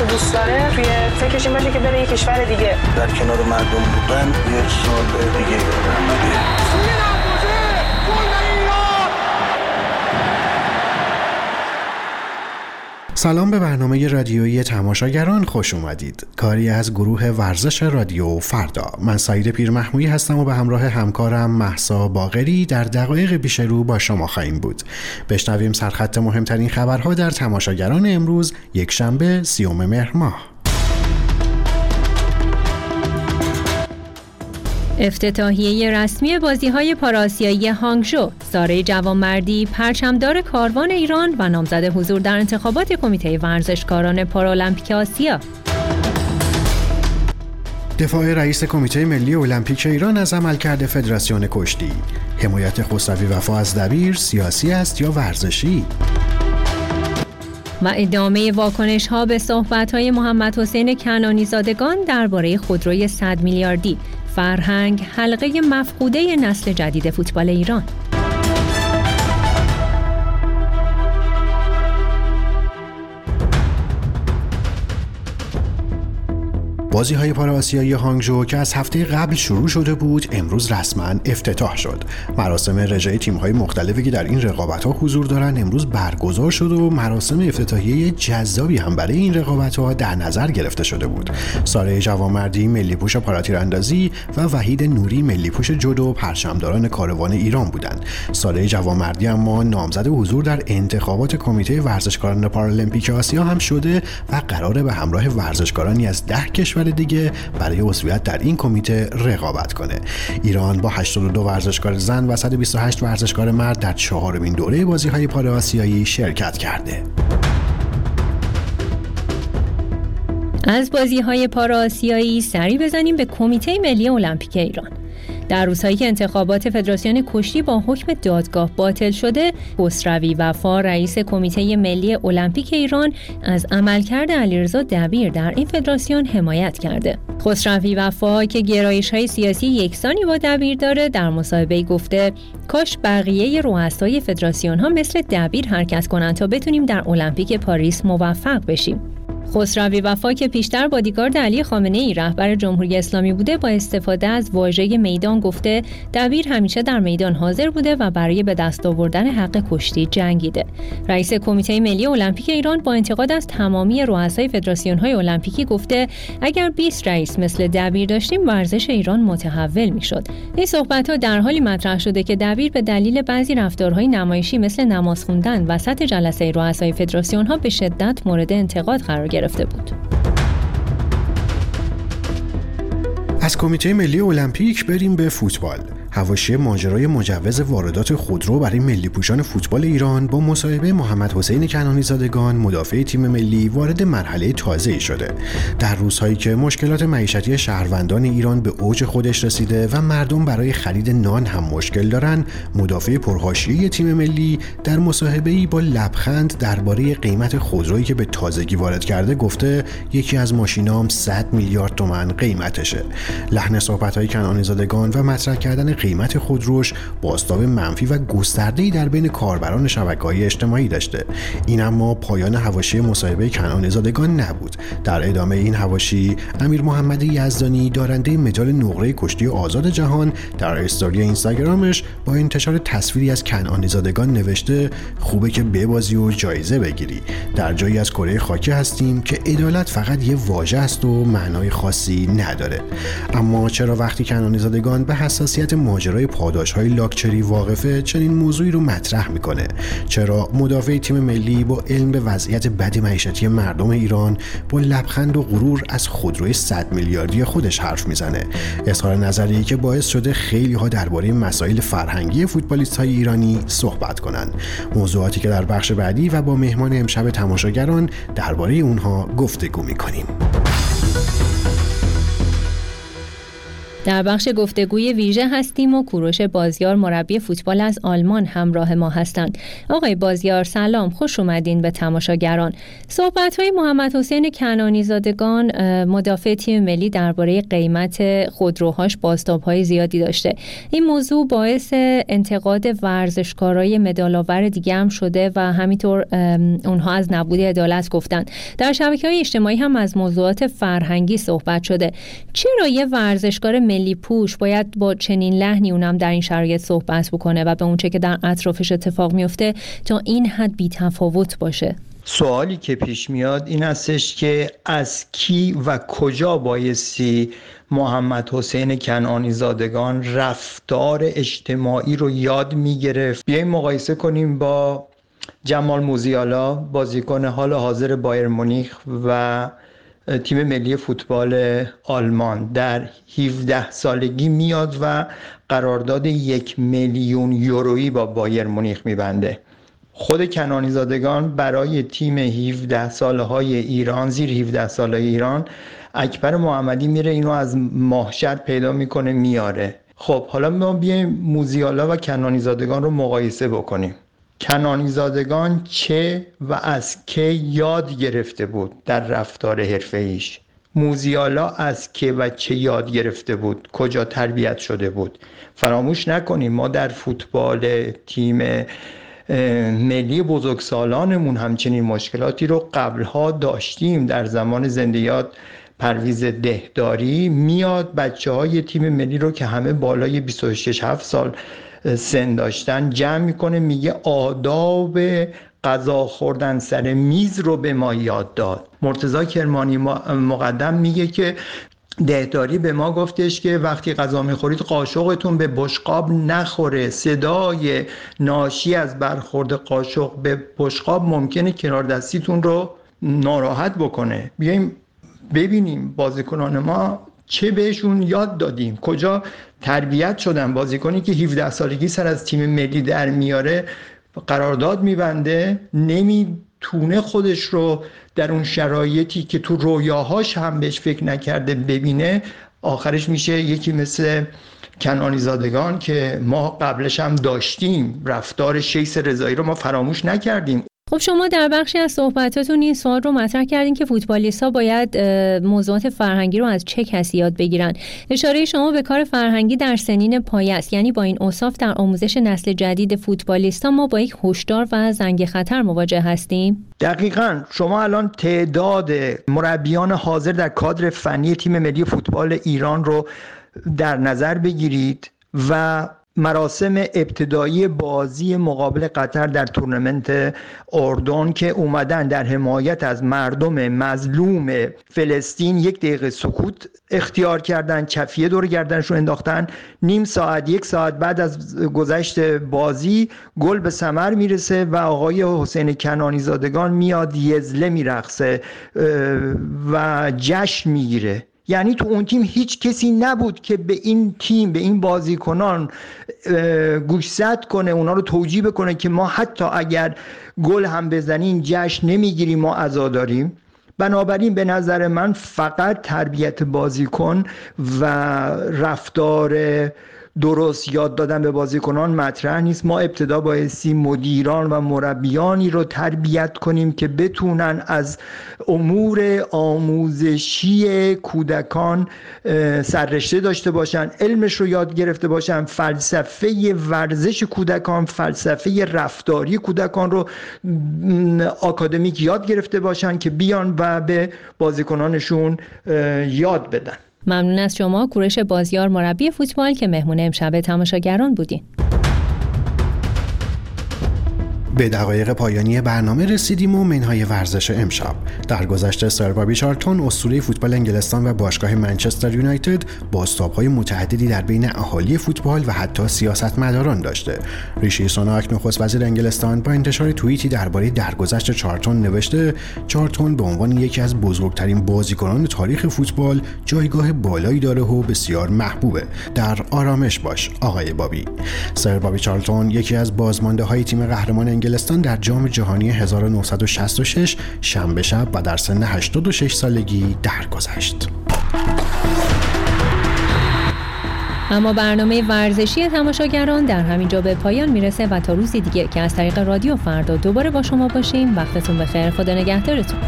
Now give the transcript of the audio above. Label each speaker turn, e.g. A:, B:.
A: رو دوست داره توی فکرش این که بره یه کشور دیگه.
B: در کنار مردم بودن یه سال دیگه.
C: سلام به برنامه رادیویی تماشاگران خوش اومدید. کاری از گروه ورزش رادیو فردا. من سعید پیر محموی هستم و به همراه همکارم محسا باغری در دقایق پیش رو با شما خواهیم بود. بشنویم سرخط مهمترین خبرها در تماشاگران امروز یک شنبه سیوم مهر ماه.
D: افتتاحیه رسمی بازی های پاراسیایی هانگژو ساره جوانمردی پرچمدار کاروان ایران و نامزد حضور در انتخابات کمیته ورزشکاران پارالمپیک آسیا.
C: دفاع رئیس کمیته ملی المپیک ایران از عملکرد فدراسیون کشتی. حمایت خسروی وفا از دبیر سیاسی است یا ورزشی؟
D: و ادامه واکنش ها به صحبت های محمد حسین کنانی زادگان درباره خودروی 100 میلیاردی. فرهنگ حلقه مفقوده نسل جدید فوتبال ایران.
C: بازی های پارا آسیایی هانگژو که از هفته قبل شروع شده بود امروز رسما افتتاح شد. مراسم رژه تیم های مختلفی که در این رقابت ها حضور دارند امروز برگزار شد و مراسم افتتاحیه جذابی هم برای این رقابت ها در نظر گرفته شده بود. ساره جوانمردی ملی پوش پاراتیراندازی و وحید نوری ملی پوش جودو پرچمداران کاروان ایران بودند. ساره جوانمردی اما نامزد حضور در انتخابات کمیته ورزشکاران پارالمپیک آسیا هم شده و قراره به همراه ورزشکارانی از ده کشور دیگه برای عضویت در این کمیته رقابت کنه. ایران با 82 ورزشکار زن و 128 ورزشکار مرد در چهارمین دوره بازی های پار آسیایی شرکت کرده.
D: از بازی های پارا آسیایی سری بزنیم به کمیته ملی المپیک ایران. در روزهایی که انتخابات فدراسیون کشتی با حکم دادگاه باطل شده خسروی وفا رئیس کمیته ملی المپیک ایران از عملکرد علیرضا دبیر در این فدراسیون حمایت کرده. خسروی وفا که گرایش های سیاسی یکسانی با دبیر داره در مصاحبه گفته کاش بقیه رؤسای فدراسیون ها مثل دبیر حرکت کنند تا بتونیم در المپیک پاریس موفق بشیم. خسروی وفا که پیشتر بادیگارد علی خامنه ای رهبر جمهوری اسلامی بوده با استفاده از واژه میدان گفته دبیر همیشه در میدان حاضر بوده و برای به دست آوردن حق کشتی جنگیده. رئیس کمیته ملی المپیک ایران با انتقاد از تمامی رؤسای فدراسیون های المپیکی گفته اگر 20 رئیس مثل دبیر داشتیم ورزش ایران متحول می‌شد. این صحبت ها در حالی مطرح شده که دبیر به دلیل بعضی رفتارهای نمایشی مثل نماز خوندن وسط جلسه رؤسای فدراسیون ها به شدت مورد انتقاد قرار گرفته بود.
C: از کمیته ملی المپیک بریم به فوتبال. هواشی ماجرای مجوز واردات خودرو برای ملی پوشان فوتبال ایران با مصاحبه محمد حسین کنانی زادگان مدافع تیم ملی وارد مرحله تازه شده. در روزهایی که مشکلات معیشتی شهروندان ایران به اوج خودش رسیده و مردم برای خرید نان هم مشکل دارن مدافع پرحاشیه تیم ملی در مصاحبه ای با لبخند درباره قیمت خودرویی که به تازگی وارد کرده گفته یکی از ماشینام 100 میلیارد تومن قیمتشه. لحن صحبت های کنانی زادگان و مطرح کردن قیمت خودروش باستاب منفی و گسترده‌ای در بین کاربران شبکه‌های اجتماعی داشته. این اما پایان حواشی مصاحبه کنعان زادگان نبود. در ادامه این حواشی امیر محمد یزدانی دارنده مدال نقره کشتی آزاد جهان در استوری اینستاگرامش با انتشار تصویری از کنعان زادگان نوشته خوبه که ببازی و جایزه بگیری. در جایی از کره خاکی هستیم که عدالت فقط یه واژه است و معنای خاصی نداره. اما چرا وقتی زادگان به حساسیت ماجرای پاداش های لاکچری واقفه چنین موضوعی رو مطرح می‌کنه. چرا؟ مدافع تیم ملی با علم به وضعیت بد معیشتی مردم ایران با لبخند و غرور از خودروی 100 میلیاردی خودش حرف می‌زنه. اظهار نظری که باعث شده خیلی ها درباره مسائل فرهنگی فوتبالیست های ایرانی صحبت کنند. موضوعاتی که در بخش بعدی و با مهمان امشب تماشاگران درباره اونها گفتگو می‌کنیم.
D: در بخش گفتگوی ویژه هستیم و کوروش بازیار مربی فوتبال از آلمان همراه ما هستند. آقای بازیار سلام خوش اومدین به تماشاگران. صحبت های محمد حسین کنانی زادگان مدافع تیم ملی درباره قیمت خودروهاش باستاب های زیادی داشته. این موضوع باعث انتقاد ورزشکارای مدالاور دیگه هم شده و همینطور اونها از نبود عدالت گفتند. در شبکه های اجتماعی هم از موضوعات فرهنگی صحبت شده. چرا یه ورزشکار پوش باید با چنین لحنی اونم در این شرایط صحبت بکنه و به اونچه که در اطرافش اتفاق میفته تا این حد بی تفاوت باشه.
E: سوالی که پیش میاد این هستش که از کی و کجا بایستی محمد حسین کنانی زادگان رفتار اجتماعی رو یاد می‌گرفت؟ بیایم مقایسه کنیم با جمال موزیالا بازیکن حال حاضر بایر مونیخ و تیم ملی فوتبال آلمان در 17 سالگی میاد و قرارداد یک میلیون یورویی با بایر مونیخ میبنده. خود کنانی زادگان برای تیم 17 ساله های ایران زیر 17 ساله ایران اکبر محمدی میره اینو از ماهشد پیدا می‌کنه میاره. خب حالا ما بیایم موزیالا و کنانی زادگان رو مقایسه بکنیم. کنانی زادگان چه و از که یاد گرفته بود در رفتار حرفه ایش؟ موزیالا از که و چه یاد گرفته بود؟ کجا تربیت شده بود؟ فراموش نکنیم ما در فوتبال تیم ملی بزرگسالانمون همچنین مشکلاتی رو قبلها داشتیم. در زمان زندیات پرویز دهداری میاد. بچه های تیم ملی رو که همه بالای 26 7 سال سن داشتن جمع می‌کنه میگه آداب غذا خوردن سر میز رو به ما یاد داد. مرتزا کرمانی مقدم میگه که دهداری به ما گفتش که وقتی غذا می‌خورید قاشقتون به بشقاب نخوره. صدای ناشی از برخورد قاشق به بشقاب ممکنه کنار دستیتون رو ناراحت بکنه. بیایم ببینیم بازیکنان ما چه بهشون یاد دادیم؟ کجا تربیت شدن بازیکنی که 17 سالگی سر از تیم ملی در میاره قرارداد میبنده نمی‌تونه خودش رو در اون شرایطی که تو رویاهاش هم بهش فکر نکرده ببینه آخرش میشه یکی مثل کنانی زادگان که ما قبلش هم داشتیم. رفتار شیس رضایی رو ما فراموش نکردیم.
D: خب شما در بخشی از صحبتاتون این سوال رو مطرح کردین که فوتبالیست ها باید موضوعات فرهنگی رو از چه کسی یاد بگیرن؟ اشاره شما به کار فرهنگی در سنین پایه است. یعنی با این اوصاف در آموزش نسل جدید فوتبالیست ها ما با یک هشدار و زنگ خطر مواجه هستیم.
E: دقیقا. شما الان تعداد مربیان حاضر در کادر فنی تیم ملی فوتبال ایران رو در نظر بگیرید و مراسم ابتدایی بازی مقابل قطر در تورنمنت اردن که اومدن در حمایت از مردم مظلوم فلسطین یک دقیقه سکوت اختیار کردن چفیه دور گردنشون انداختن. نیم ساعت یک ساعت بعد از گذشت بازی گل به سمر می‌رسه و آقای حسین کنانی زادگان میاد یزله میرقصه و جشن می‌گیره. یعنی تو اون تیم هیچ کسی نبود که به این تیم به این بازیکنان گوشزد کنه اونا رو توجیه بکنه که ما حتی اگر گل هم بزنیم جشن نمی‌گیریم ما عزا داریم. بنابراین به نظر من فقط تربیت بازیکن و رفتار درست یاد دادن به بازیکنان مطرح نیست. ما ابتدا بایستی مدیران و مربیانی رو تربیت کنیم که بتونن از امور آموزشی کودکان سررشته داشته باشن علمش رو یاد گرفته باشن فلسفه ورزش کودکان فلسفه رفتاری کودکان رو آکادمیک یاد گرفته باشن که بیان و به بازیکنانشون یاد بدن.
D: ممنون از شما کورش بازیار مربی فوتبال که مهمون امشب تماشاگران بودین.
C: به دقایق پایانی برنامه رسیدیم و منهای ورزش امشب. در گذشته سر بابی چارتون اسطوره فوتبال انگلستان و باشگاه منچستر یونایتد های متعددی در بین اهالی فوتبال و حتی سیاستمداران داشته. ریشی سوناک نخست وزیر انگلستان با انتشار توییتی درباره درگذشت چارتون نوشته چارتون به عنوان یکی از بزرگترین بازیکنان تاریخ فوتبال جایگاه بالایی داره و بسیار محبوبه. در آرامش باش آقای بابی. سر بابی چارلتون یکی از بازمانده های تیم قهرمان انگلستان در جام جهانی 1966 شنبه شب و در سن 86 سالگی درگذشت.
D: اما برنامه ورزشی تماشاگران در همینجا به پایان می‌رسه و تا روزی دیگه که از طریق رادیو فردا دوباره با شما باشیم. وقتتون بخیر. خدا نگهدارتون.